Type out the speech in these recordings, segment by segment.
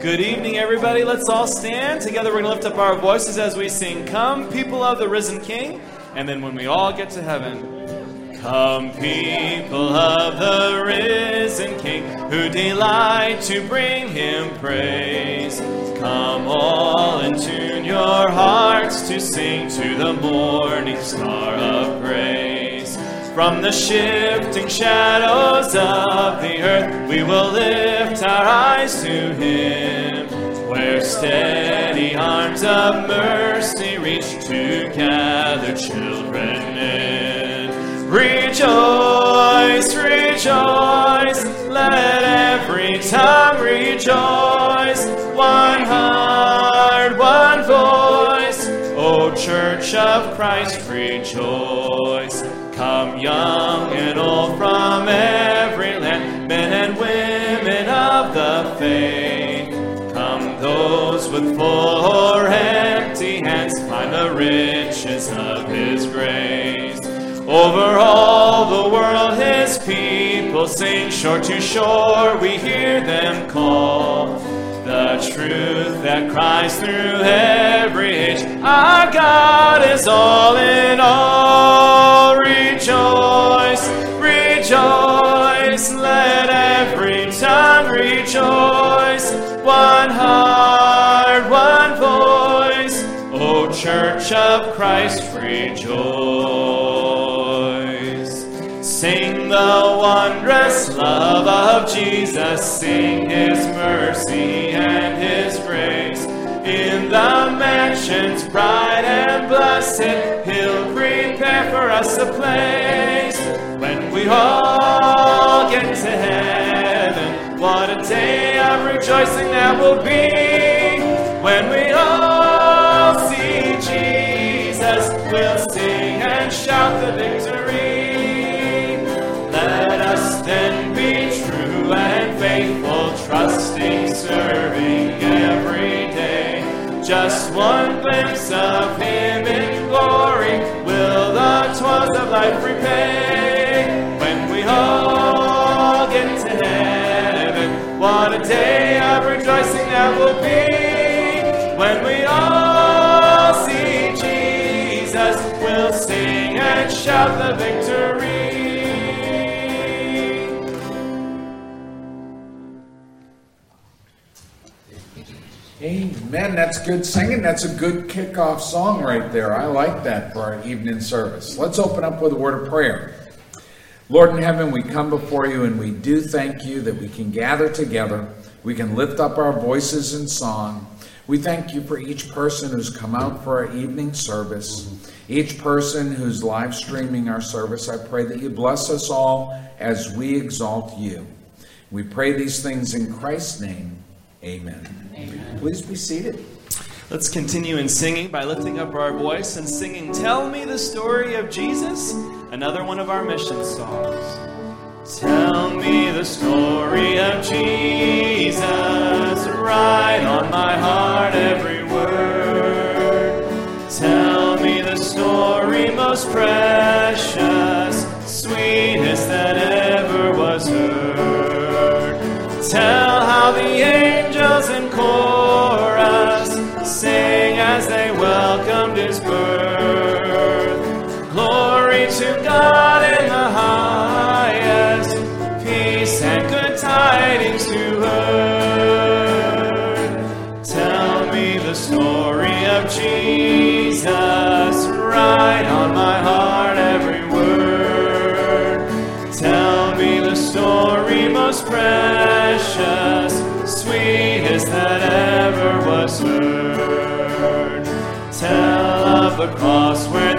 Good evening, everybody. Let's all stand. Together, we're going to lift up our voices as we sing, Come, people of the risen King. And then when we all get to heaven, Come, people of the risen King, who delight to bring him praise. Come, all, and tune your hearts to sing to the morning star of grace. From the shifting shadows of the earth, we will lift our eyes to Him, where steady arms of mercy reach to gather children in. Rejoice, rejoice, let every tongue rejoice. One heart, one voice, O Church of Christ, rejoice. Come, young and old from every land, men and women of the faith. Come, those with full or empty hands, find the riches of His grace. Over all the world, His people sing, shore to shore, we hear them call. The truth that cries through every age, our God is all in all. Rejoice, rejoice, let every tongue rejoice. One heart, one voice, O Church of Christ, rejoice. Sing the wondrous love of Jesus, sing his mercy and his grace. In the mansions bright a place. When we all get to heaven, what a day of rejoicing that will be. When we all see Jesus, we'll sing and shout the victory. Let us then be true and faithful, trusting, serving every day. Just one glimpse of Him in glory life repay. When we all get to heaven, what a day of rejoicing that will be. When we all see Jesus, we'll sing and shout the victory. Amen. That's good singing. That's a good kickoff song right there. I like that for our evening service. Let's open up with a word of prayer. Lord in heaven, we come before you and we do thank you that we can gather together. We can lift up our voices in song. We thank you for each person who's come out for our evening service, each person who's live streaming our service. I pray that you bless us all as we exalt you. We pray these things in Christ's name. Amen. Amen. Please be seated. Let's continue in singing by lifting up our voice and singing Tell Me the Story of Jesus, another one of our mission songs. Tell me the story of Jesus, write on my heart every word. Tell me the story most precious, cross where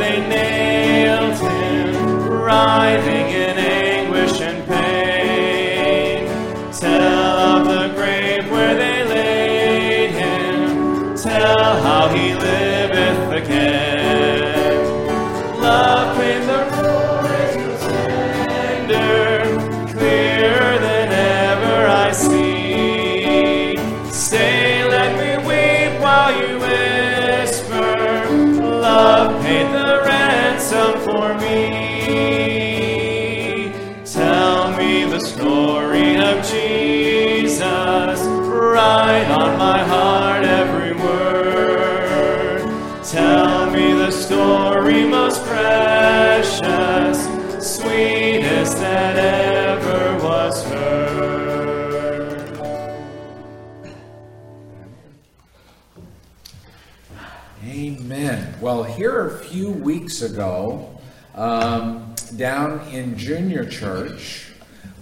weeks ago, um, down in junior church,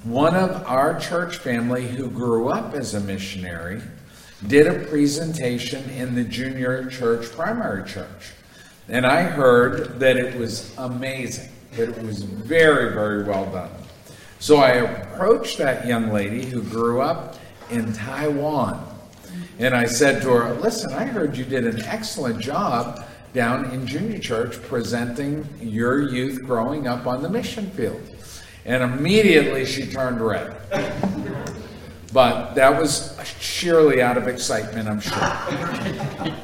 one of our church family who grew up as a missionary did a presentation in the junior church primary church. And I heard that it was amazing, that it was very, very well done. So I approached that young lady who grew up in Taiwan. And I said to her, Listen, I heard you did an excellent job down in junior church presenting your youth growing up on the mission field. And immediately she turned red. But that was sheerly out of excitement, I'm sure.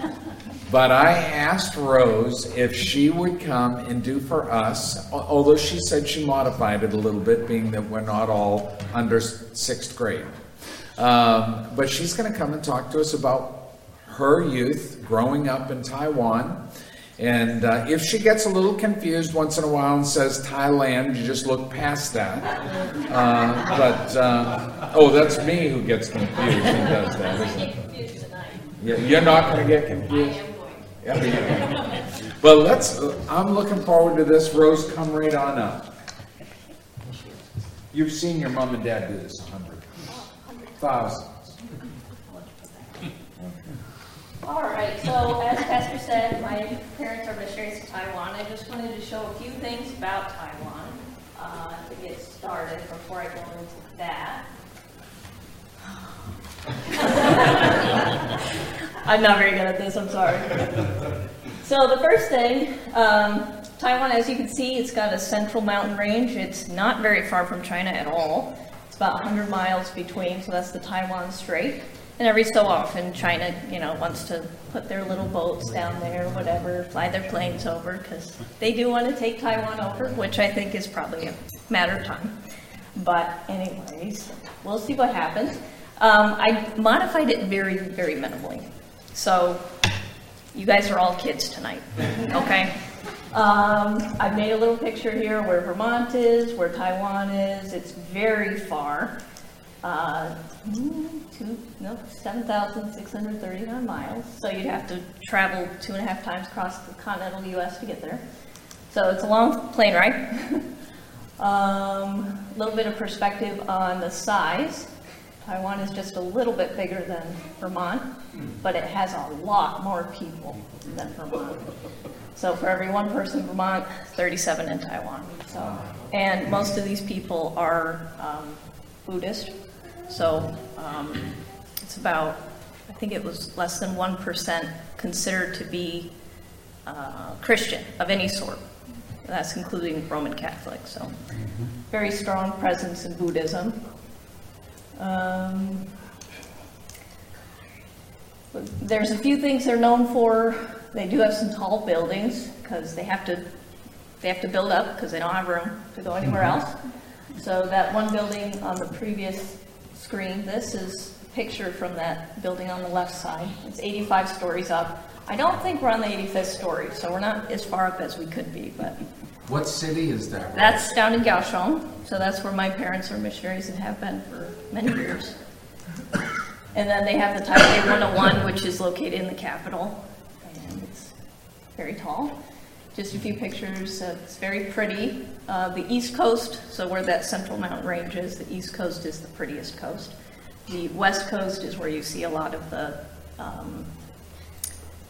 But I asked Rose if she would come and do for us, although she said she modified it a little bit, being that we're not all under sixth grade. Um, but she's going to come and talk to us about her youth growing up in Taiwan. And uh, if she gets a little confused once in a while and says Thailand, you just look past that. Uh, but, uh, oh, that's me who gets confused and does that, isn't it? Yeah, you're not going to get confused? Yeah, yeah. But let's, I'm looking forward to this. Rose, come right on up. You've seen your mom and dad do this a hundred, thousands. All right, so as Pastor said, my parents are missionaries to Taiwan. I just wanted to show a few things about Taiwan uh, to get started before I go into that. I'm not very good at this, I'm sorry. So the first thing, um, Taiwan, as you can see, it's got a central mountain range. It's not very far from China at all. It's about 100 miles between, so that's the Taiwan Strait. And every so often, China, you know, wants to put their little boats down there, whatever, fly their planes over, because they do want to take Taiwan over, which I think is probably a matter of time. But anyways, we'll see what happens. Um, I modified it very, very minimally. So you guys are all kids tonight, okay? Um, I've made a little picture here where Vermont is, where Taiwan is. It's very far. Uh, two, no, 7,639 miles. So you'd have to travel two and a half times across the continental U.S. to get there. So it's a long plane ride. A um, little bit of perspective on the size. Taiwan is just a little bit bigger than Vermont, but it has a lot more people than Vermont. So for every one person in Vermont, 37 in Taiwan. So, and most of these people are um, Buddhist. So um, it's about, I think it was less than 1% considered to be uh, Christian of any sort. That's including Roman Catholic. So very strong presence in Buddhism. Um, there's a few things they're known for. They do have some tall buildings because they have to they have to build up because they don't have room to go anywhere else. So that one building on the previous screen, this is a picture from that building on the left side. It's 85 stories up. I don't think we're on the 85th story, so we're not as far up as we could be, but What city is that? that's down in Kaohsiung, so that's where my parents are missionaries and have been for many years. And then they have the Taipei 101, which is located in the capital, and it's very tall. Just a few pictures, it's very pretty. Uh, The east coast, so where that central mountain range is, the east coast is the prettiest coast. The west coast is where you see a lot of the um,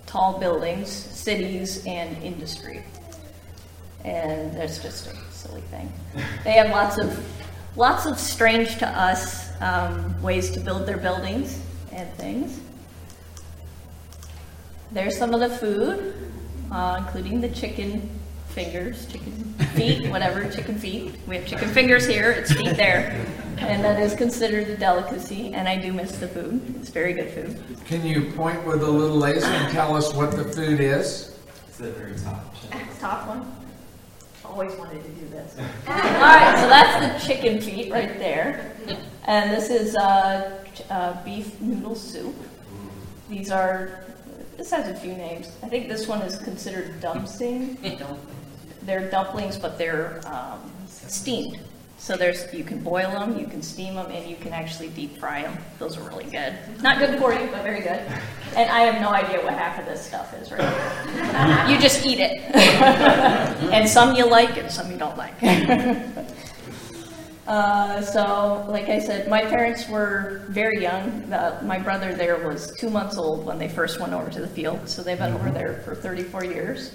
tall buildings, cities, and industry and that's just a silly thing. They have lots of lots of strange to us um, ways to build their buildings and things. There's some of the food, uh, including the chicken fingers, chicken feet, whatever, chicken feet. We have chicken fingers here, it's feet there. And that is considered a delicacy, and I do miss the food. It's very good food. Can you point with a little laser and tell us what the food is? It's the very top. Top one. Always wanted to do this. All right, so that's the chicken feet right there, and this is uh, uh, beef noodle soup. These are, this has a few names. I think this one is considered dumpsing. They're dumplings, but they're um, steamed. So there's, you can boil them, you can steam them, and you can actually deep fry them. Those are really good. Not good for you, but very good. And I have no idea what half of this stuff is, right? You just eat it. And some you like and some you don't like. Uh, so, like I said, my parents were very young. Uh, my brother there was two months old when they first went over to the field, so they've been over there for 34 years.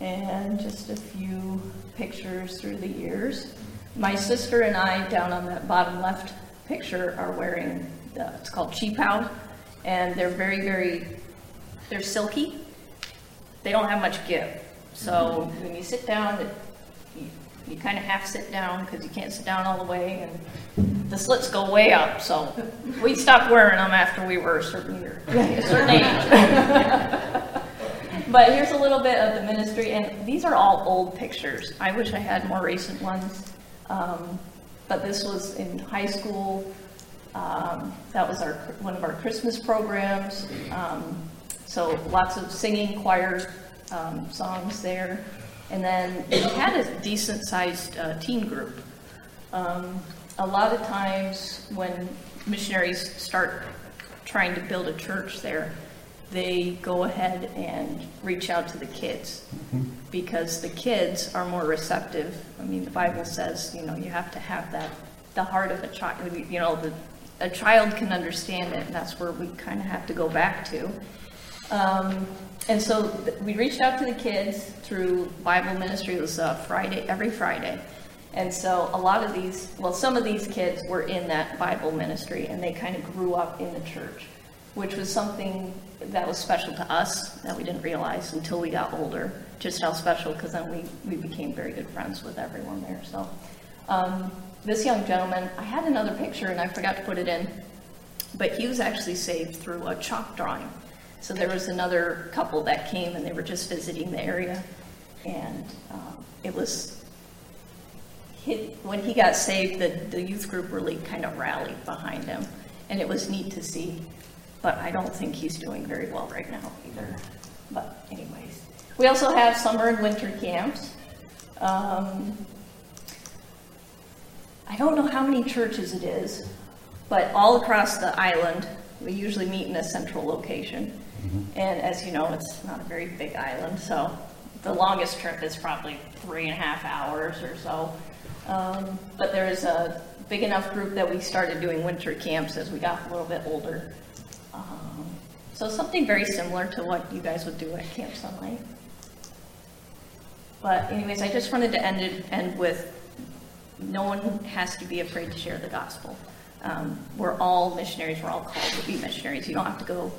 And just a few pictures through the years. My sister and I, down on that bottom left picture, are wearing, uh, it's called qipao, and they're very, very, they're silky. They don't have much give. So when you sit down, it, you, kind of half sit down because you can't sit down all the way, and the slits go way up. So we stopped wearing them after we were a certain year, a certain age. but here's a little bit of the ministry, and these are all old pictures. I wish I had more recent ones. Um, but this was in high school. Um, that was our one of our Christmas programs. Um, so lots of singing, choir um, songs there, and then we had a decent-sized uh, teen group. Um, a lot of times when missionaries start trying to build a church there, they go ahead and reach out to the kids because the kids are more receptive. I mean, the Bible says, you know, you have to have that, the heart of a child, you know, the, a child can understand it, and that's where we kind of have to go back to. Um, and so th- we reached out to the kids through Bible ministry. It was uh, Friday, every Friday. And so a lot of these, well, some of these kids were in that Bible ministry and they kind of grew up in the church, which was something that was special to us that we didn't realize until we got older, just how special, because then we, we became very good friends with everyone there. So um, this young gentleman, I had another picture and I forgot to put it in, but he was actually saved through a chalk drawing. So there was another couple that came and they were just visiting the area. And um, it was, he, when he got saved, the, the youth group really kind of rallied behind him. And it was neat to see. But I don't think he's doing very well right now either. But, anyways. We also have summer and winter camps. Um, I don't know how many churches it is, but all across the island, we usually meet in a central location. And as you know, it's not a very big island, so the longest trip is probably three and a half hours or so. Um, but there is a big enough group that we started doing winter camps as we got a little bit older. Um, so something very similar to what you guys would do at Camp Sunlight. But anyways, I just wanted to end it, end with, no one has to be afraid to share the gospel. Um, we're all missionaries, we're all called to be missionaries. You don't have to go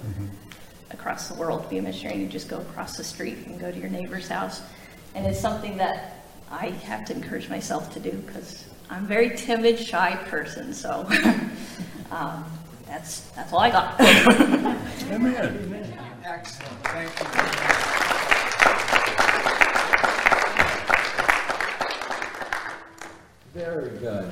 across the world to be a missionary. You just go across the street and go to your neighbor's house. And it's something that I have to encourage myself to do because I'm a very timid, shy person. So um, that's, that's all I got. Amen. Excellent. Thank you. Very good.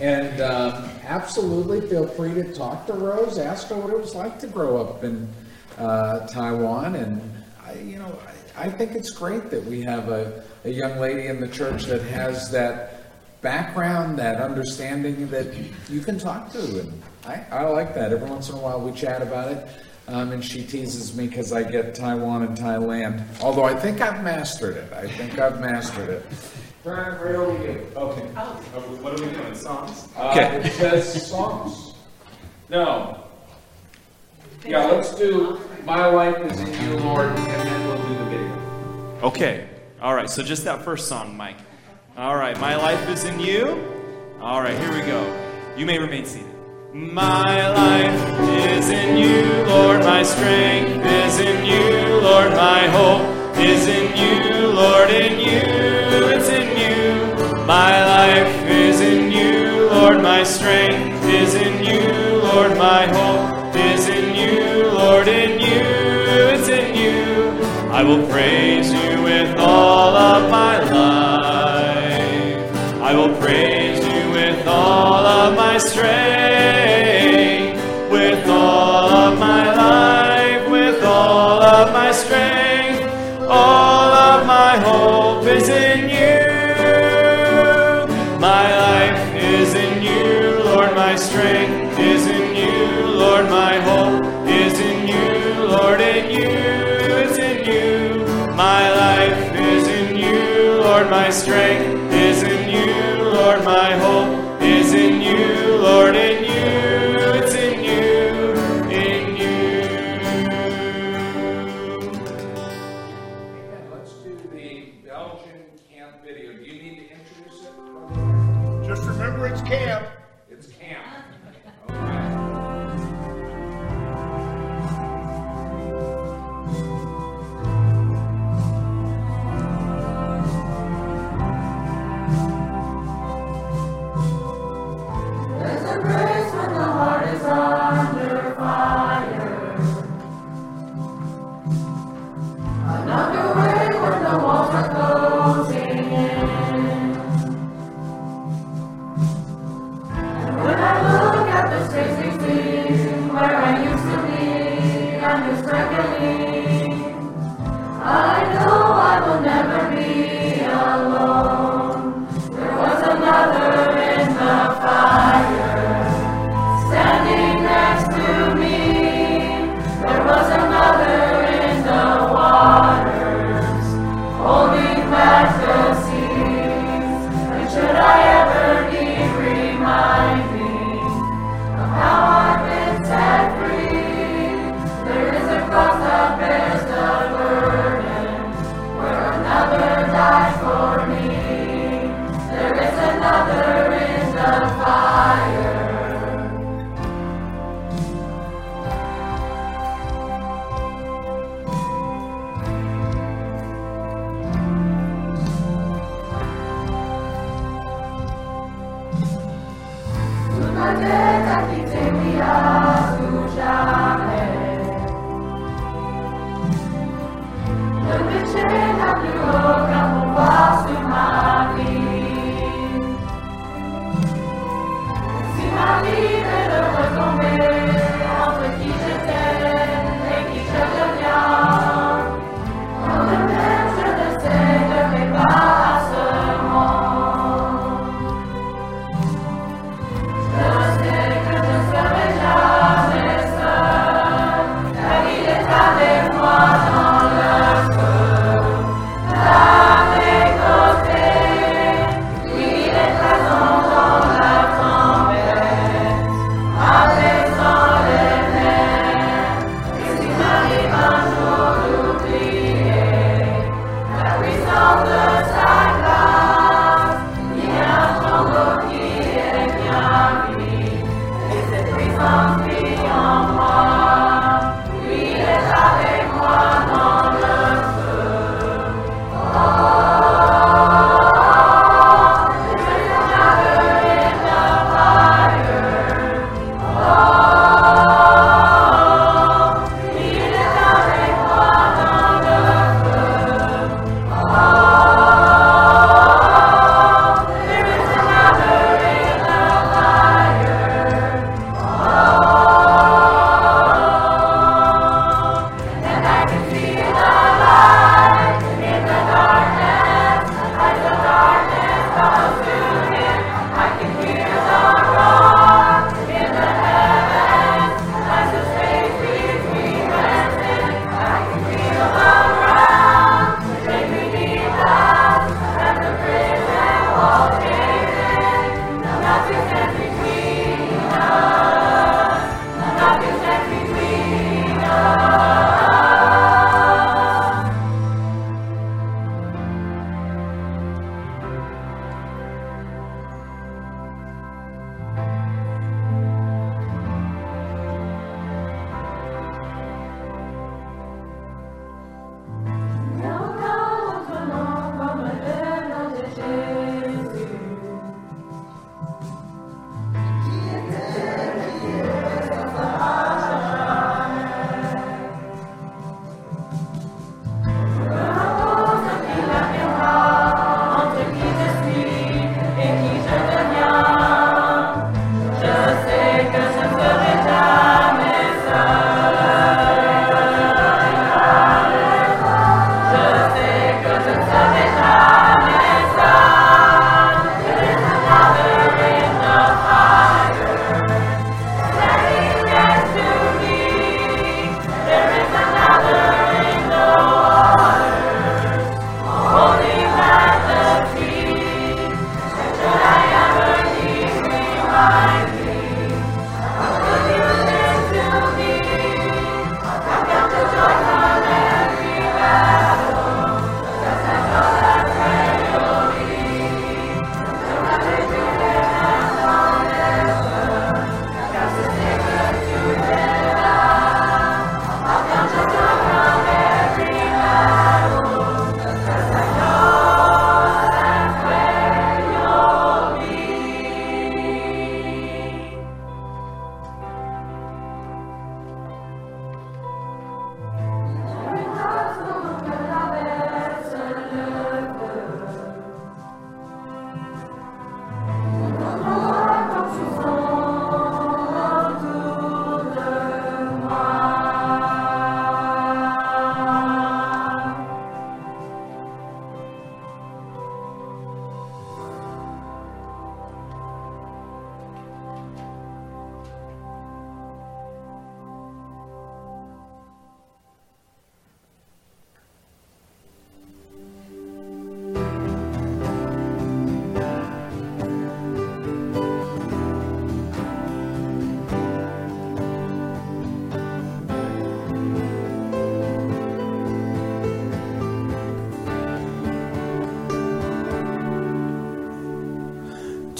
And um, absolutely feel free to talk to Rose, ask her what it was like to grow up in uh, Taiwan. And, I, you know, I, I think it's great that we have a, a young lady in the church that has that background, that understanding that you can talk to. And I, I like that. Every once in a while we chat about it. Um, and she teases me because I get Taiwan and Thailand. Although I think I've mastered it. I think I've mastered it. Brian, right over you. Okay. Oh. What are we doing? Songs? Uh, Okay. It says songs. No. Yeah, let's do My Life is in You, Lord, and then we'll do the video. Okay. All right. So just that first song, Mike. All right. My life is in you. All right. Here we go. You may remain seated. My life is in you, Lord. My strength is in you, Lord. My hope is in you, My hope is in you, Lord. In you, it's in you. I will praise you with all of my life. I will praise you with all of my strength. My strength is in you, Lord, my hope.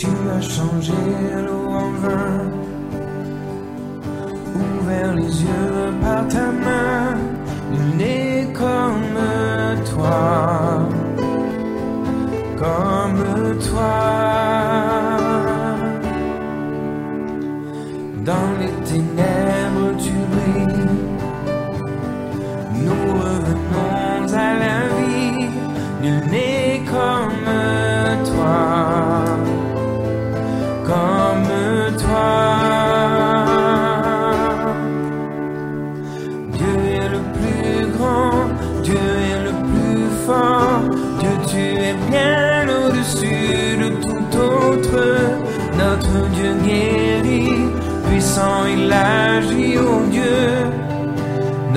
As changé l'eau en vin, ouvert les yeux par ta main, nul n'est comme toi, comme toi.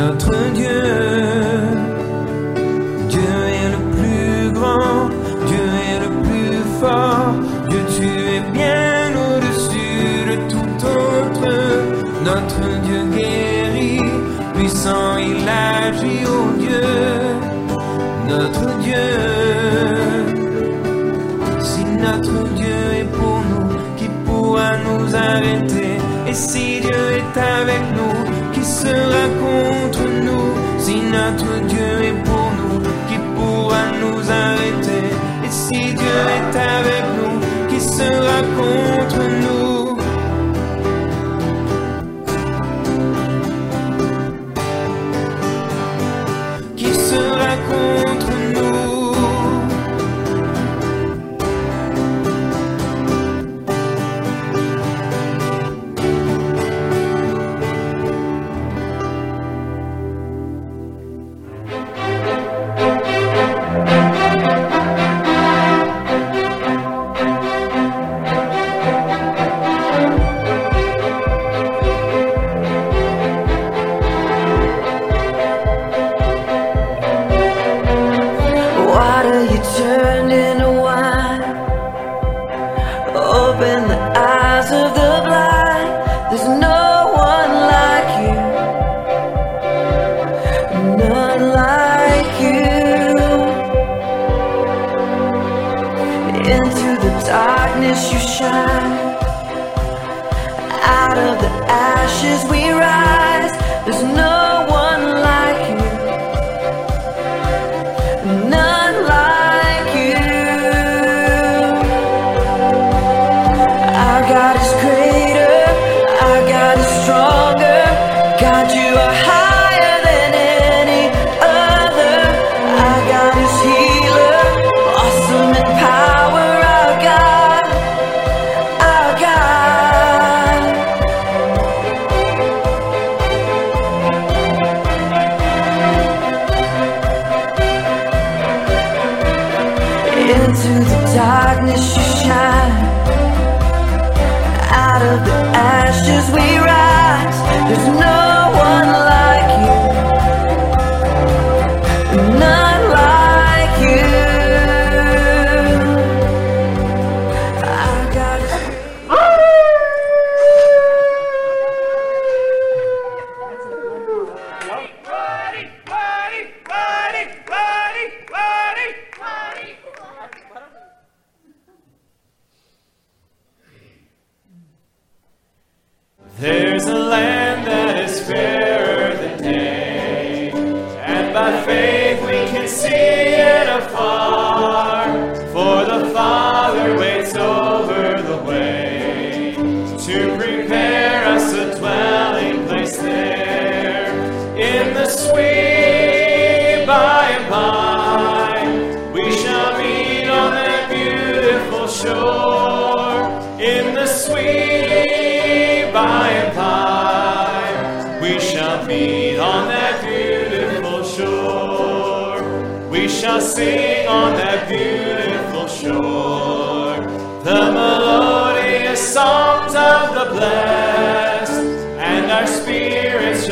Notre Dieu. Dieu est le plus grand, Dieu est le plus fort, Dieu tu es bien au-dessus de tout autre, notre Dieu guérit, puissant il agit, oh Dieu, notre Dieu. Si notre Dieu est pour nous, qui pourra nous arrêter? Et si Dieu est avec nous, sera contre nous Si notre Dieu est pour nous, qui pourra nous arrêter. Et si Dieu est avec nous,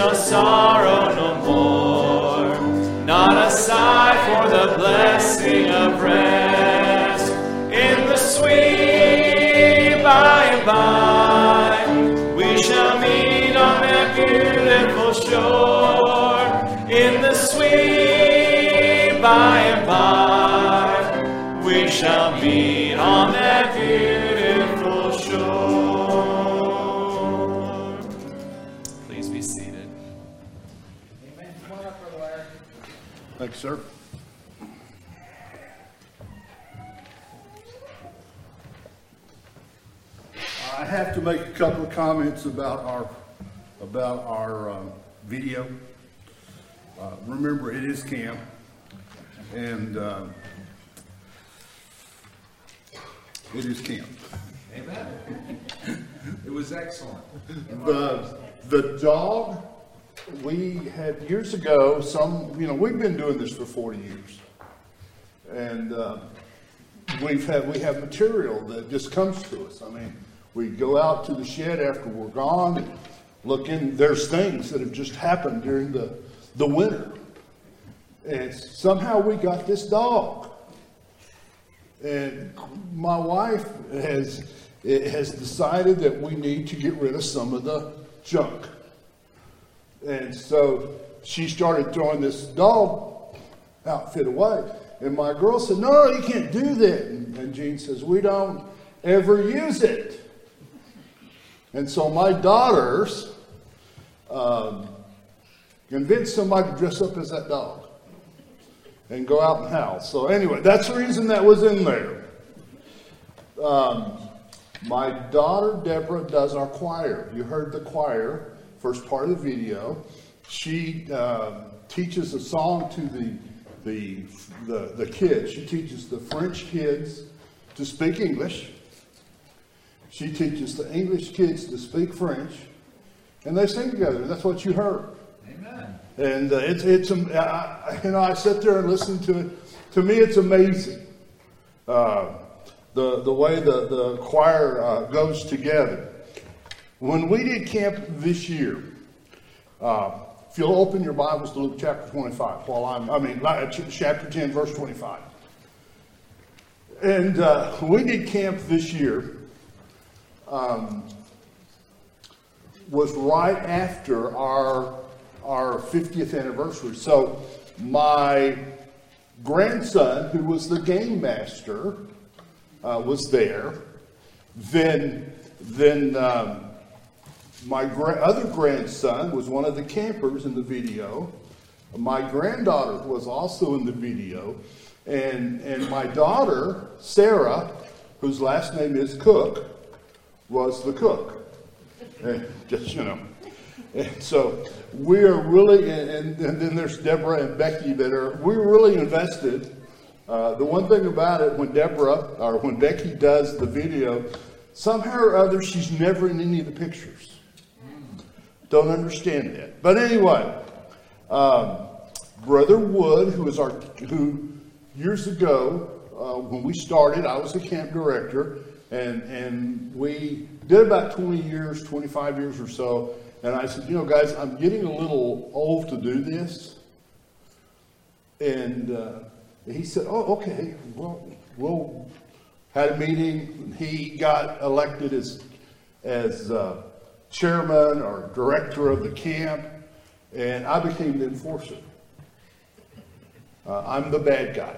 shall sorrow no more. Not a sigh for the blessing of rest in the sweet by and by. We shall meet on that beautiful shore in the sweet by and by. We shall meet sir. I have to make a couple of comments about our, about our um, video. Uh, Remember, it is camp, and um, it is camp. Amen. It was excellent. The, the dog, we had years ago, some, you know, we've been doing this for 40 years. And uh, we've had, we have material that just comes to us. I mean, we go out to the shed after we're gone, and look in, there's things that have just happened during the, the winter. And somehow we got this dog. And my wife has, has decided that we need to get rid of some of the junk. And so she started throwing this dog outfit away. And my girl said, No, you can't do that. And, and Jean says, We don't ever use it. And so my daughters um, convinced somebody to dress up as that dog and go out and howl. So anyway, that's the reason that was in there. Um, my daughter Deborah does our choir. You heard the choir, first part of the video. She uh, teaches a song to the, the, the, the kids. She teaches the French kids to speak English. She teaches the English kids to speak French. And they sing together. That's what you heard. Amen. And uh, it's, it's, um, I, you know, I sit there and listen to it. To me, it's amazing. Uh, the, the way the, the choir uh, goes together. When we did camp this year, uh, if you'll open your Bibles to Luke chapter 25, while I'm, I mean, chapter 10, verse 25. And uh, we did camp this year, um, was right after our, our 50th anniversary. So my grandson, who was the game master, uh, was there. Then, then um, my gra- other grandson was one of the campers in the video. My granddaughter was also in the video. And, and my daughter, Sarah, whose last name is Cook, was the cook. And just, you know. And so we are really, and, and then there's Deborah and Becky that are, we're really invested. Uh, the one thing about it, when Deborah, or when Becky does the video, somehow or other, she's never in any of the pictures. Don't understand that. But anyway, um, Brother Wood, who is our, who years ago, uh, when we started, I was the camp director, and, and we did about 20 years, 25 years or so. And I said, you know, guys, I'm getting a little old to do this. And uh, he said, oh, okay, well, we'll had a meeting. He got elected as, as uh, chairman or director of the camp, and I became the enforcer. Uh, I'm the bad guy.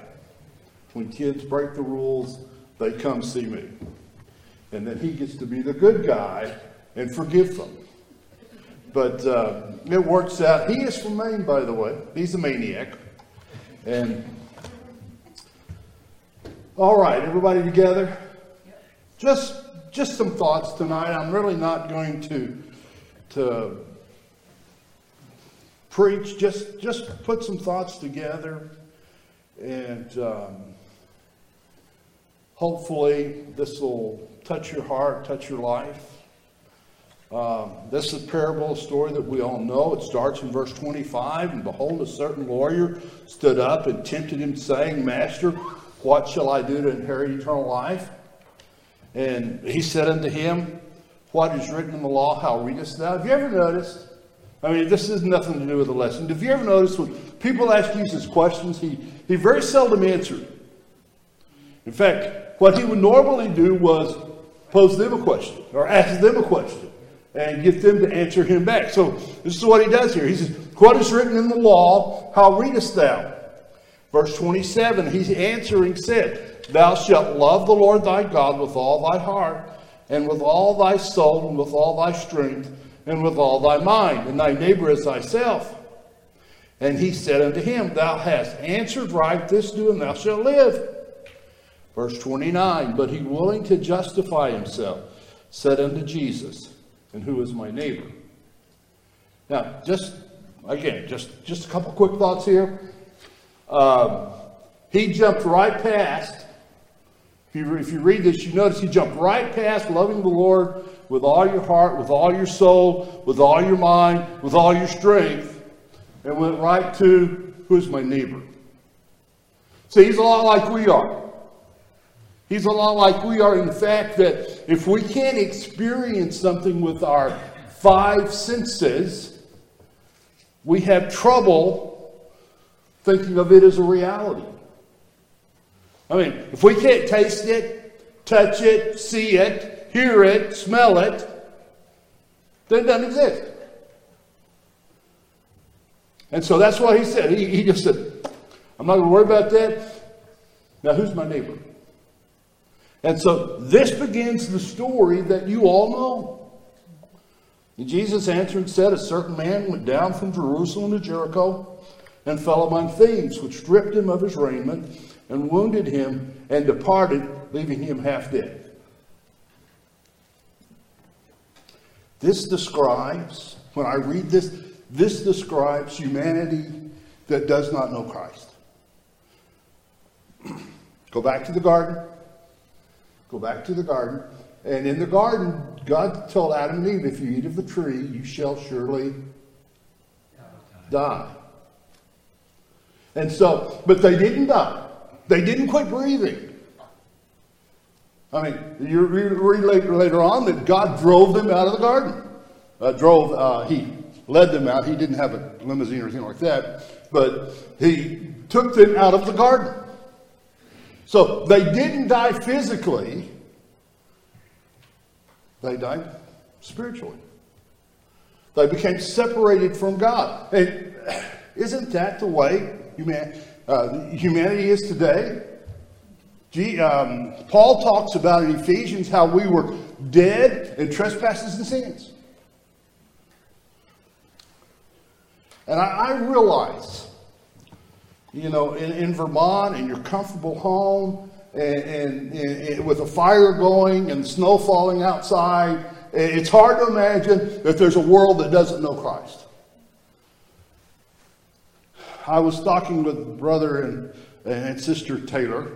When kids break the rules, they come see me. And then he gets to be the good guy and forgive them. But uh, it works out. He is from Maine, by the way. He's a maniac. And all right, everybody together. Just just some thoughts tonight. I'm really not going to to preach. Just just put some thoughts together, and um, hopefully this will touch your heart, touch your life. Um, this is a parable, story that we all know. It starts in verse 25. And behold, a certain lawyer stood up and tempted him, saying, Master, what shall I do to inherit eternal life? And he said unto him, What is written in the law? How readest thou? Have you ever noticed? I mean, this has nothing to do with the lesson. Have you ever noticed when people ask Jesus questions, he, he very seldom answered. In fact, what he would normally do was pose them a question or ask them a question and get them to answer him back. So this is what he does here. He says, What is written in the law? How readest thou? Verse 27, he answering said, Thou shalt love the Lord thy God with all thy heart, and with all thy soul, and with all thy strength, and with all thy mind, and thy neighbor as thyself. And he said unto him, Thou hast answered right this do, and thou shalt live. Verse 29 But he, willing to justify himself, said unto Jesus, And who is my neighbor? Now, just again, just, just a couple quick thoughts here. Um, he jumped right past. If you, if you read this, you notice he jumped right past loving the Lord with all your heart, with all your soul, with all your mind, with all your strength, and went right to who's my neighbor. See, he's a lot like we are. He's a lot like we are in fact that if we can't experience something with our five senses, we have trouble thinking of it as a reality. I mean, if we can't taste it, touch it, see it, hear it, smell it, then it doesn't exist. And so that's why he said, he, he just said, I'm not going to worry about that. Now, who's my neighbor? And so this begins the story that you all know. And Jesus answered and said, A certain man went down from Jerusalem to Jericho and fell among thieves, which stripped him of his raiment and wounded him and departed, leaving him half dead. This describes, when I read this, this describes humanity that does not know Christ. Go back to the garden. Go back to the garden. And in the garden, God told Adam and Eve, if you eat of the tree, you shall surely die. And so, but they didn't die. They didn't quit breathing. I mean, you read later, later on that God drove them out of the garden. Uh, drove, uh, he led them out. He didn't have a limousine or anything like that, but he took them out of the garden. So they didn't die physically, they died spiritually. They became separated from God. And isn't that the way uh, humanity is today? Um, Paul talks about in Ephesians how we were dead in trespasses and sins. And I, I realize, you know, in, in Vermont, in your comfortable home, and, and, and, with a fire going and snow falling outside, it's hard to imagine that there's a world that doesn't know Christ. I was talking with brother and, and sister Taylor,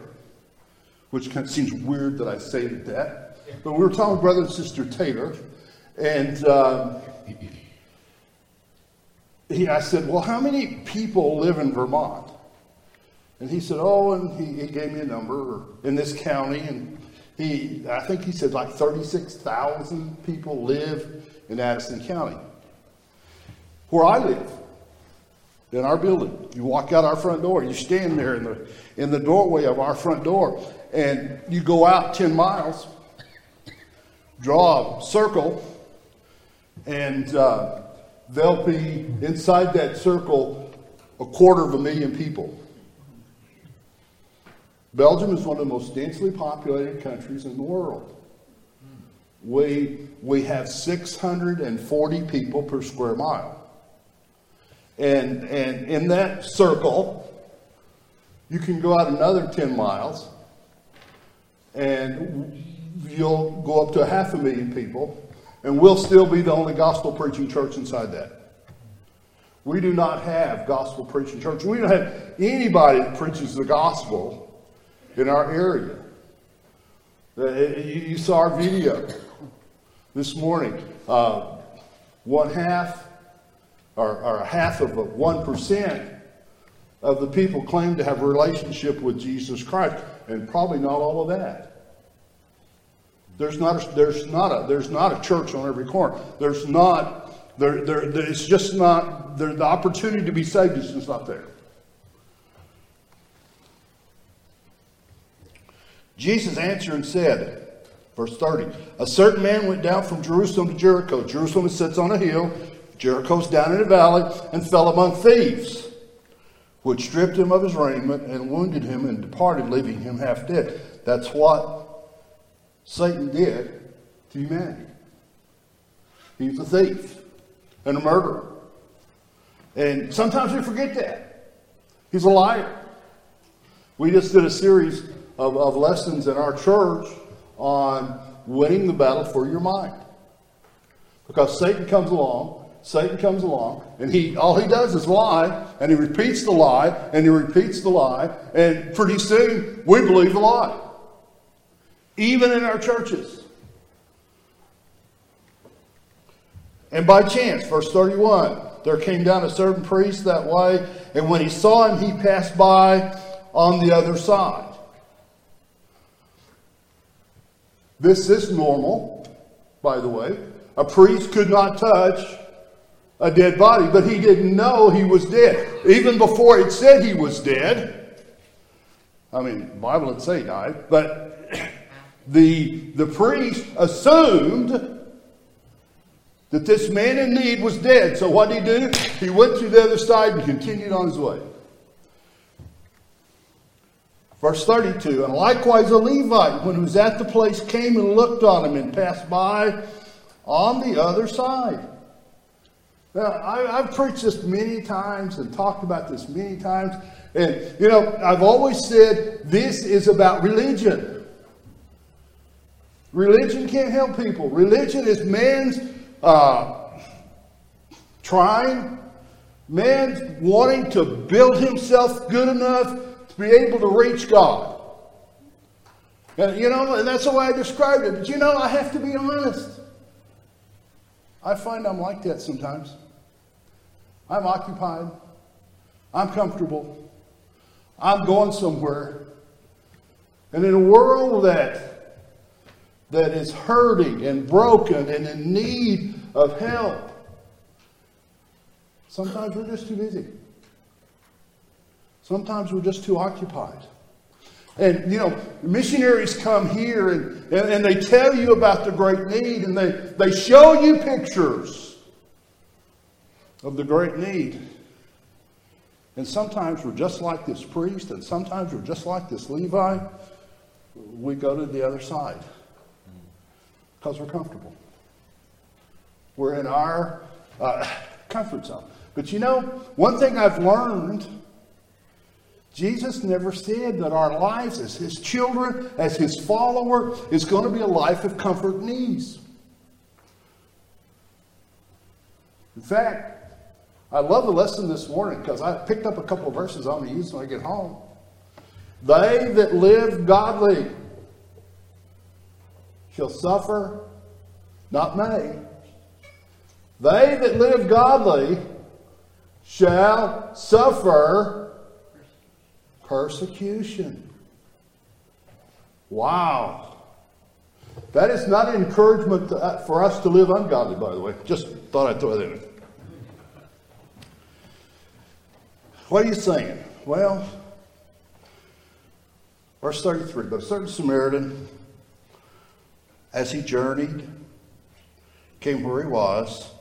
which kind of seems weird that I say that, but we were talking with brother and sister Taylor, and um, he, I said, Well, how many people live in Vermont? And he said, Oh, and he, he gave me a number in this county. And he, I think he said like 36,000 people live in Addison County. Where I live, in our building, you walk out our front door, you stand there in the, in the doorway of our front door, and you go out 10 miles, draw a circle, and uh, there'll be inside that circle a quarter of a million people. Belgium is one of the most densely populated countries in the world. We, we have 640 people per square mile. And, and in that circle, you can go out another 10 miles and you'll go up to a half a million people, and we'll still be the only gospel preaching church inside that. We do not have gospel preaching church. We don't have anybody that preaches the gospel in our area. Uh, you saw our video this morning. Uh, one half, or, or a half of a one percent of the people claim to have a relationship with Jesus Christ, and probably not all of that. There's not a, there's not a there's not a church on every corner. There's not there, there it's just not there, the opportunity to be saved is just not there. Jesus answered and said, verse 30, a certain man went down from Jerusalem to Jericho. Jerusalem sits on a hill, Jericho's down in a valley, and fell among thieves, which stripped him of his raiment and wounded him and departed, leaving him half dead. That's what Satan did to humanity. He's a thief and a murderer. And sometimes we forget that. He's a liar. We just did a series of, of lessons in our church on winning the battle for your mind. Because Satan comes along, Satan comes along, and he all he does is lie, and he repeats the lie, and he repeats the lie, and pretty soon we believe the lie. Even in our churches. And by chance, verse 31, there came down a certain priest that way, and when he saw him, he passed by on the other side. This is normal, by the way. A priest could not touch a dead body, but he didn't know he was dead. Even before it said he was dead, I mean, Bible didn't say died, but the, the priest assumed that this man in need was dead. So what did he do? He went to the other side and continued on his way. Verse 32 And likewise a Levite, when he was at the place, came and looked on him and passed by on the other side. Now, I, I've preached this many times and talked about this many times. And, you know, I've always said this is about religion. Religion can't help people. Religion is man's uh, trying, man's wanting to build himself good enough to be able to reach God. And, you know, and that's the way I described it. But you know, I have to be honest. I find I'm like that sometimes. I'm occupied. I'm comfortable. I'm going somewhere. And in a world that that is hurting and broken and in need of help, sometimes we're just too busy. Sometimes we're just too occupied. And, you know, missionaries come here and, and, and, they tell you about the great need and they, they show you pictures of the great need. And sometimes we're just like this priest, and sometimes we're just like this Levi. We go to the other side because we're comfortable. We're in our uh, comfort zone. But you know, one thing I've learned Jesus never said that our lives as his children, as his follower, is going to be a life of comfort and ease. In fact, I love the lesson this morning because I picked up a couple of verses I'm going to use when I get home. They that live godly shall suffer, not may. They that live godly shall suffer persecution. Wow. That is not encouragement uh, for us to live ungodly, by the way. Just thought I'd throw that in. What are you saying? Well, verse 33 But a certain Samaritan, as he journeyed, came where he was,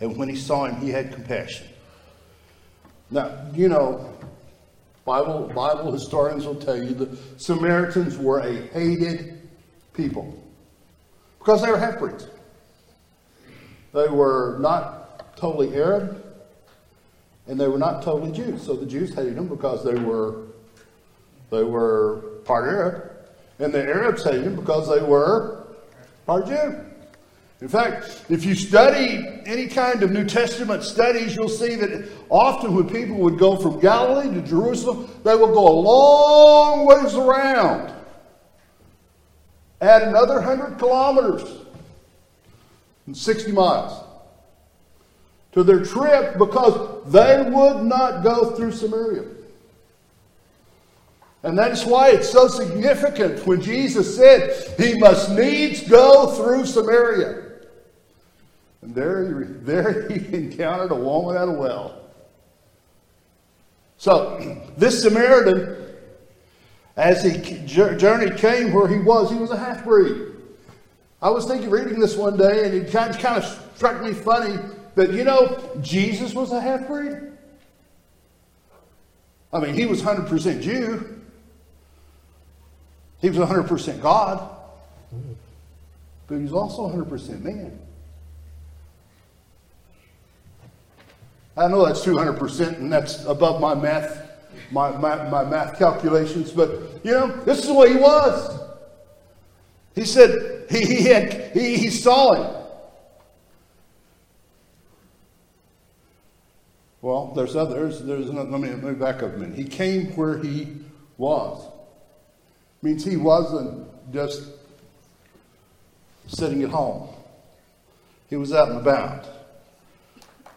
and when he saw him, he had compassion. Now, you know, Bible, Bible historians will tell you the Samaritans were a hated people because they were half breeds. They were not totally Arab and they were not totally Jews. So the Jews hated them because they were they were part Arab, and the Arabs hated them because they were part Jew. In fact, if you study any kind of New Testament studies, you'll see that often when people would go from Galilee to Jerusalem, they would go a long ways around. Add another 100 kilometers and 60 miles to their trip because they would not go through Samaria. And that's why it's so significant when Jesus said he must needs go through Samaria. And there he, there he encountered a woman at a well. So, this Samaritan, as he journeyed came where he was, he was a half breed. I was thinking, reading this one day, and it kind of struck me funny that, you know, Jesus was a half breed. I mean, he was 100% Jew, he was 100% God, but he was also 100% man. I know that's 200%, and that's above my math, my, my, my math calculations, but you know, this is the way he was. He said he, he had he, he saw him. Well, there's others. There's another, let me let me back up a minute. He came where he was. Means he wasn't just sitting at home. He was out and about.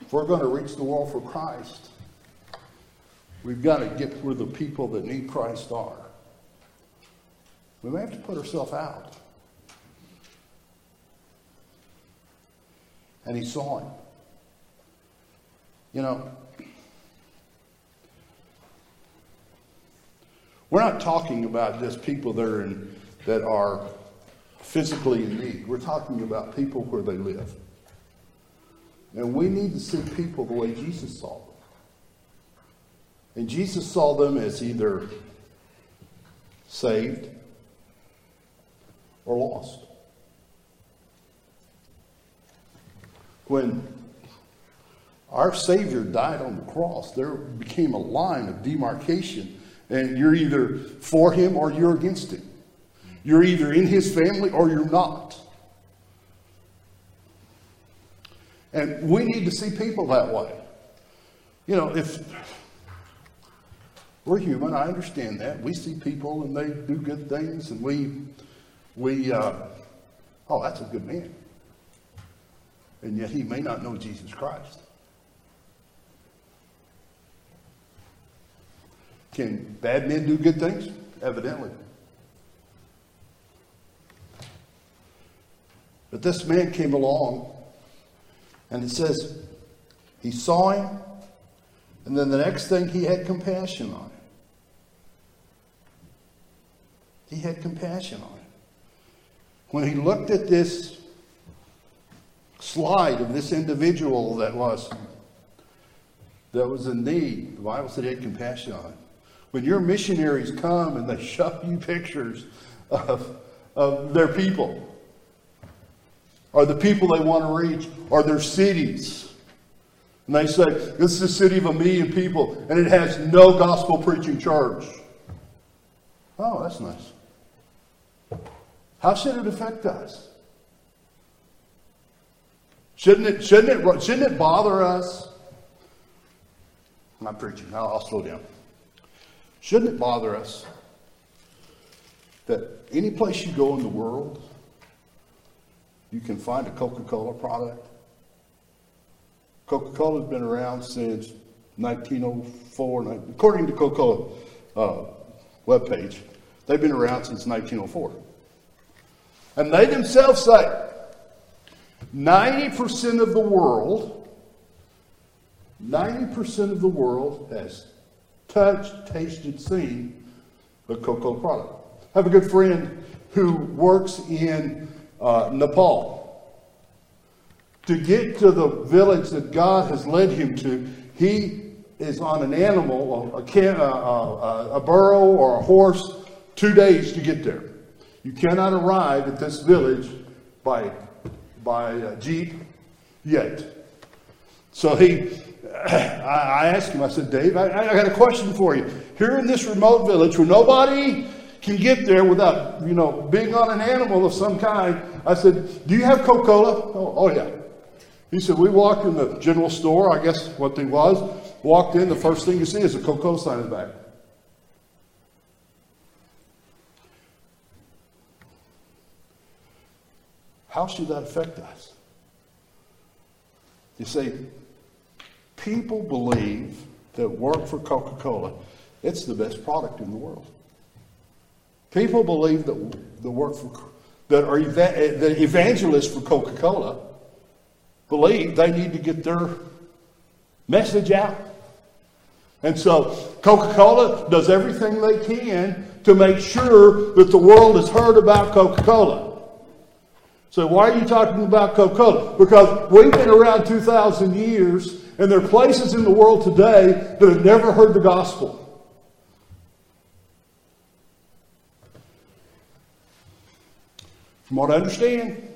If we're going to reach the world for Christ, we've got to get where the people that need Christ are. We may have to put ourselves out. And he saw him. You know, we're not talking about just people that are, in, that are physically in need. We're talking about people where they live. And we need to see people the way Jesus saw them. And Jesus saw them as either saved or lost. When our Savior died on the cross, there became a line of demarcation, and you're either for Him or you're against Him. You're either in His family or you're not. And we need to see people that way. You know, if we're human, I understand that. We see people and they do good things, and we, we, uh, oh, that's a good man. And yet he may not know Jesus Christ. Can bad men do good things? Evidently. But this man came along, and it says he saw him, and then the next thing he had compassion on him. He had compassion on him. When he looked at this slide of this individual that was that was in need, the Bible said he had compassion on him. When your missionaries come and they show you pictures of, of their people, or the people they want to reach, or their cities, and they say, This is a city of a million people, and it has no gospel preaching church. Oh, that's nice. How should it affect us? Shouldn't it, shouldn't it, shouldn't it bother us? I'm preaching. I'll, I'll slow down. Shouldn't it bother us that any place you go in the world, you can find a Coca Cola product? Coca Cola has been around since 1904. According to Coca Cola uh, webpage, they've been around since 1904. And they themselves say 90% of the world, 90% of the world has touched, tasted, seen the cocoa product. I have a good friend who works in uh, Nepal. To get to the village that God has led him to, he is on an animal, a, a, a, a burro or a horse, two days to get there. You cannot arrive at this village by, by uh, jeep yet. So he, I asked him, I said, Dave, I, I got a question for you. Here in this remote village where nobody can get there without, you know, being on an animal of some kind, I said, do you have Coca-Cola? Oh, oh yeah. He said, we walked in the general store, I guess what they was, walked in, the first thing you see is a Coca-Cola sign in the back. How should that affect us? You see, people believe that work for Coca Cola, it's the best product in the world. People believe that the work for that are eva- the evangelists for Coca Cola believe they need to get their message out. And so Coca Cola does everything they can to make sure that the world has heard about Coca Cola. So why are you talking about Coca-Cola? Because we've been around 2,000 years, and there are places in the world today that have never heard the gospel. From what I understand,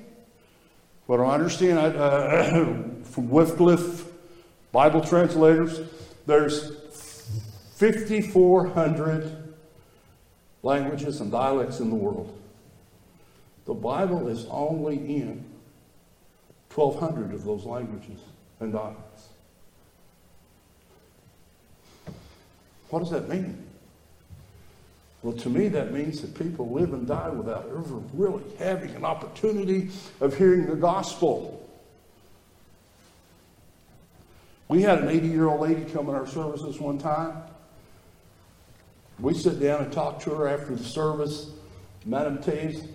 what I understand I, uh, from Wycliffe Bible translators, there's 5,400 languages and dialects in the world. The Bible is only in 1,200 of those languages and dialects. What does that mean? Well, to me, that means that people live and die without ever really having an opportunity of hearing the gospel. We had an 80 year old lady come in our services one time. We sit down and talk to her after the service, Madam Taves,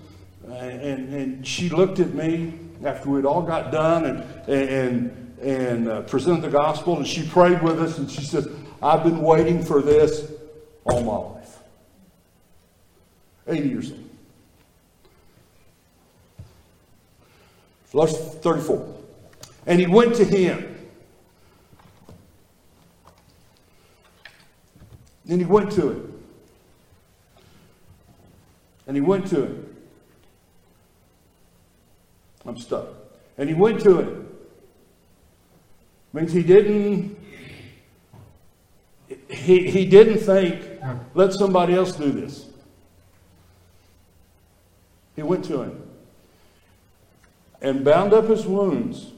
and, and she looked at me after we'd all got done and, and, and uh, presented the gospel, and she prayed with us, and she says, I've been waiting for this all my life. 80 years old. Verse 34. And he went to him. And he went to him. And he went to him. I'm stuck. And he went to him. Means he didn't he, he didn't think, let somebody else do this. He went to him and bound up his wounds,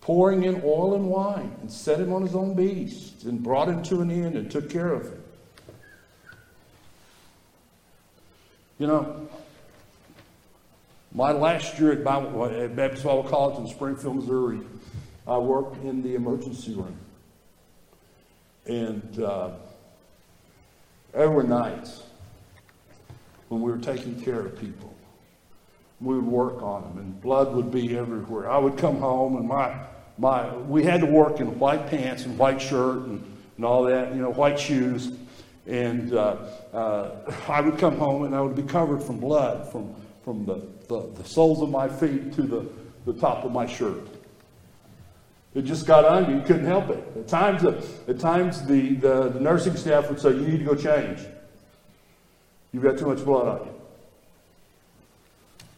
pouring in oil and wine, and set him on his own beast, and brought him to an inn and took care of him. You know, my last year at, Bible, at Baptist Bible College in Springfield, Missouri, I worked in the emergency room. And uh, there were nights when we were taking care of people. We would work on them, and blood would be everywhere. I would come home, and my my we had to work in white pants and white shirt and, and all that, you know, white shoes. And uh, uh, I would come home, and I would be covered from blood from from the, the, the soles of my feet to the, the top of my shirt. It just got on you. You couldn't help it. At times, uh, at times the, the, the nursing staff would say, You need to go change. You've got too much blood on you.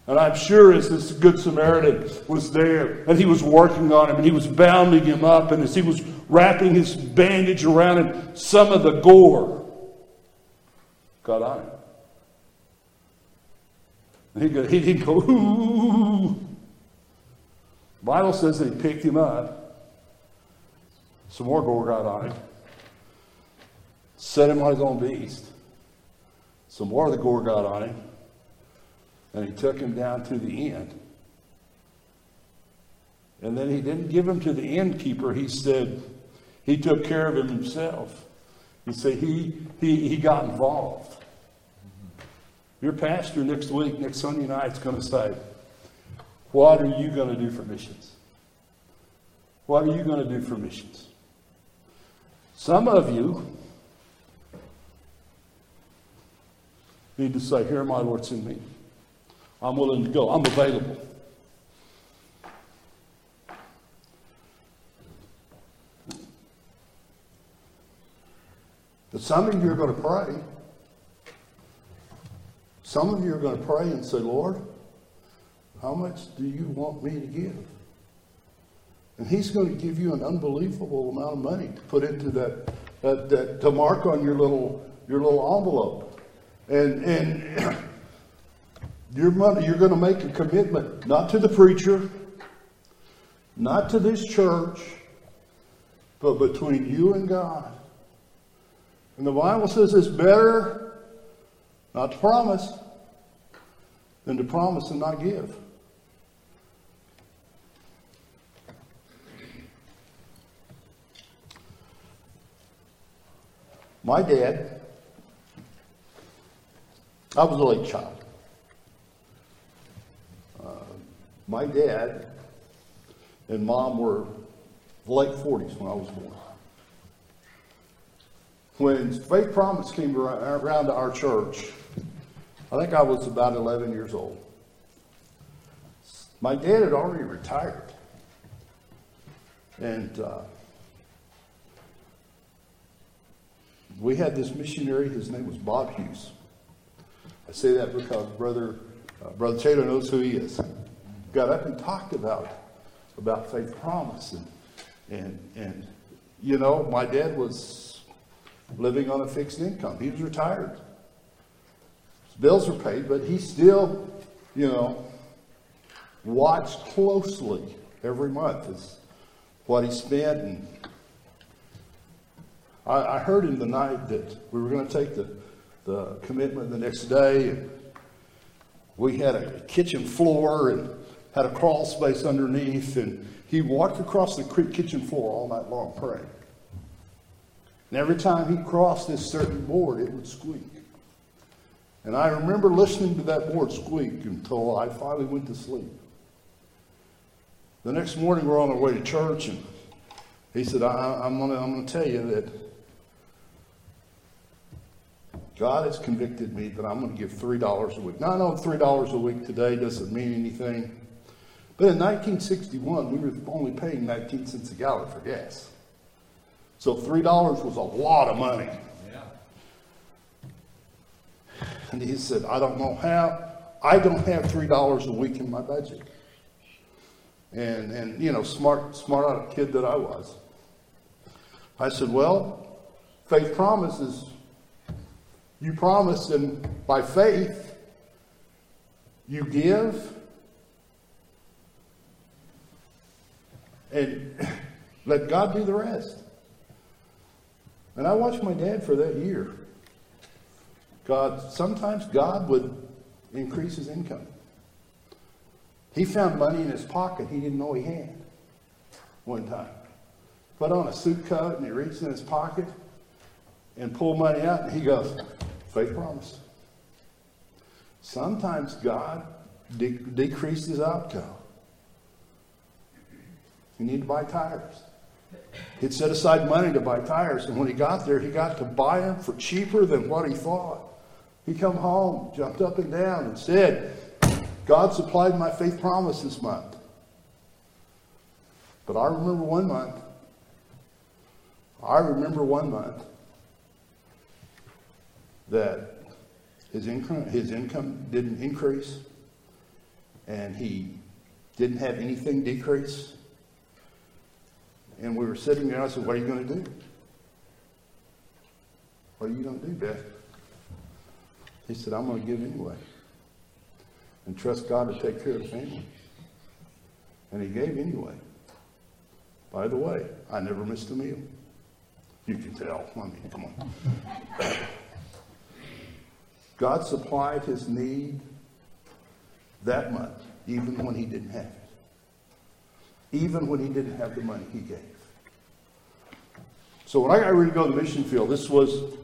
And I'm sure as this Good Samaritan was there and he was working on him and he was bounding him up, and as he was wrapping his bandage around him, some of the gore got on him. And he, go, he didn't go, ooh. The Bible says that he picked him up. Some more gore got on him. Set him on his own beast. Some more of the gore got on him. And he took him down to the end. And then he didn't give him to the innkeeper. He said he took care of him himself. You see, he, he, he got involved. Your pastor next week, next Sunday night, is going to say, What are you going to do for missions? What are you going to do for missions? Some of you need to say, Here, my Lord, send me. I'm willing to go. I'm available. But some of you are going to pray. Some of you are going to pray and say, Lord, how much do you want me to give? And he's going to give you an unbelievable amount of money to put into that, that, that to mark on your little, your little envelope. And, and your money, you're going to make a commitment, not to the preacher, not to this church, but between you and God. And the Bible says it's better not to promise than to promise and not give. My dad, I was a late child. Uh, my dad and mom were late 40s when I was born. When Faith Promise came around to our church, I think I was about 11 years old. My dad had already retired. And uh, we had this missionary, his name was Bob Hughes. I say that because Brother, uh, Brother knows who he is. Got up and talked about, about faith promise. And, And, and, you know, my dad was living on a fixed income. He was retired. His bills were paid, but he still, you know, watched closely every month as what he spent. And I, I heard him the night that we were going to take the, the commitment the next day. And we had a kitchen floor and had a crawl space underneath. And he walked across the kitchen floor all night long praying. And every time he crossed this certain board, it would squeak. And I remember listening to that board squeak until I finally went to sleep. The next morning, we're on our way to church, and he said, I, am going gonna tell you that God has convicted me that I'm going to give $3 a week. Now, I know $3 a week today doesn't mean anything, but in 1961, we were only paying 19 cents a gallon for gas. So $3 was a lot of money. Yeah. And he said, I don't know how. I don't have $3 a week in my budget. And, and you know, smart, smart out kid that I was. I said, well, faith promises. You promise, and by faith, you give. And let God do the rest. And I watched my dad for that year. God, sometimes God would increase his income. He found money in his pocket he didn't know he had one time. Put on a suit coat and he reached in his pocket and pulled money out and he goes, faith promise. Sometimes God de- decreased his outcome. You need to buy tires. He'd set aside money to buy tires, and when he got there, he got to buy them for cheaper than what he thought. He come home, jumped up and down, and said, God supplied my faith promise this month. But I remember one month. I remember one month that his income, his income didn't increase and he didn't have anything decrease. And we were sitting there, I said, What are you going to do? What are you going to do, Beth? He said, I'm going to give anyway and trust God to take care of the family. And he gave anyway. By the way, I never missed a meal. You can tell. I mean, come on. God supplied his need that month, even when he didn't have it. Even when he didn't have the money he gave. So when I got ready to go to the mission field, this was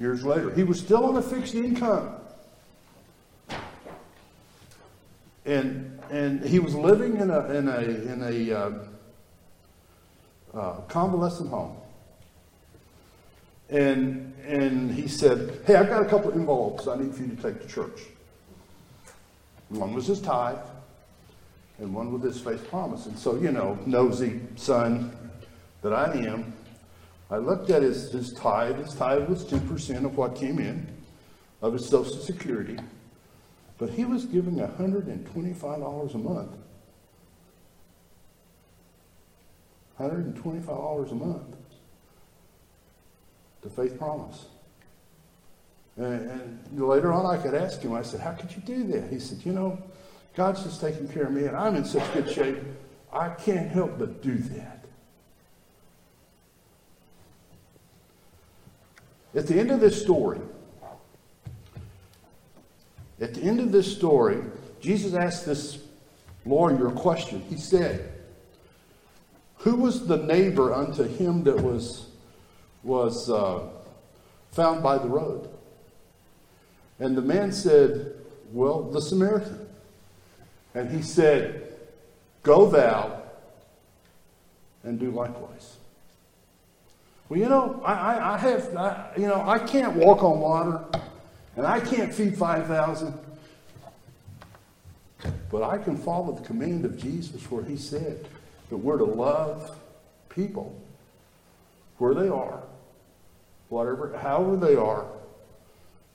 years later, he was still on a fixed income. and and he was living in a in a in a uh, uh, convalescent home. And and he said, "Hey, I've got a couple of envelopes I need for you to take to church. One was his tithe, and one with his faith promise. And so, you know, nosy son that I am, I looked at his his tithe. His tithe was two percent of what came in of his Social Security." But he was giving $125 a month. $125 a month to Faith Promise. And, and later on, I could ask him, I said, How could you do that? He said, You know, God's just taking care of me, and I'm in such good shape, I can't help but do that. At the end of this story, at the end of this story, Jesus asked this lawyer a question. He said, Who was the neighbor unto him that was, was uh, found by the road? And the man said, Well, the Samaritan. And he said, Go thou and do likewise. Well, you know, I, I, I have, I, you know, I can't walk on water. And I can't feed 5,000. But I can follow the command of Jesus where he said that we're to love people where they are, whatever, however they are,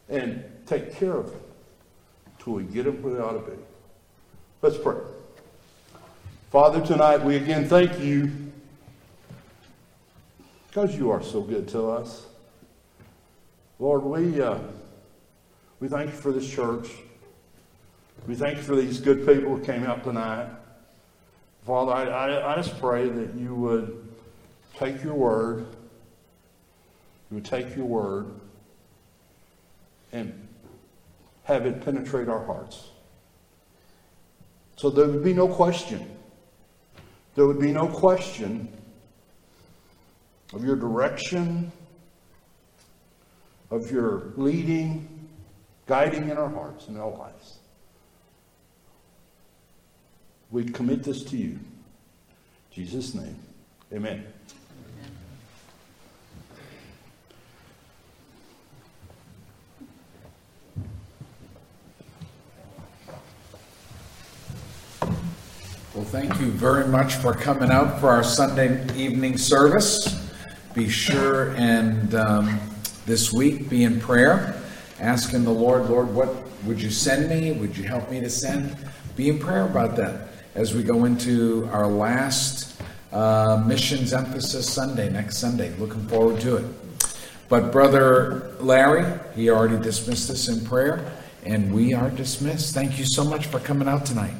and take care of them till we get them where they ought to be. Let's pray. Father, tonight we again thank you because you are so good to us. Lord, we, uh, we thank you for this church. We thank you for these good people who came out tonight. Father, I, I, I just pray that you would take your word, you would take your word and have it penetrate our hearts. So there would be no question. There would be no question of your direction, of your leading, guiding in our hearts and our lives. We commit this to you. In Jesus' name. Amen. Thank you very much for coming out for our Sunday evening service. Be sure and um, this week be in prayer, asking the Lord, Lord, what would you send me? Would you help me to send? Be in prayer about that as we go into our last uh, missions emphasis Sunday, next Sunday. Looking forward to it. But Brother Larry, he already dismissed us in prayer, and we are dismissed. Thank you so much for coming out tonight.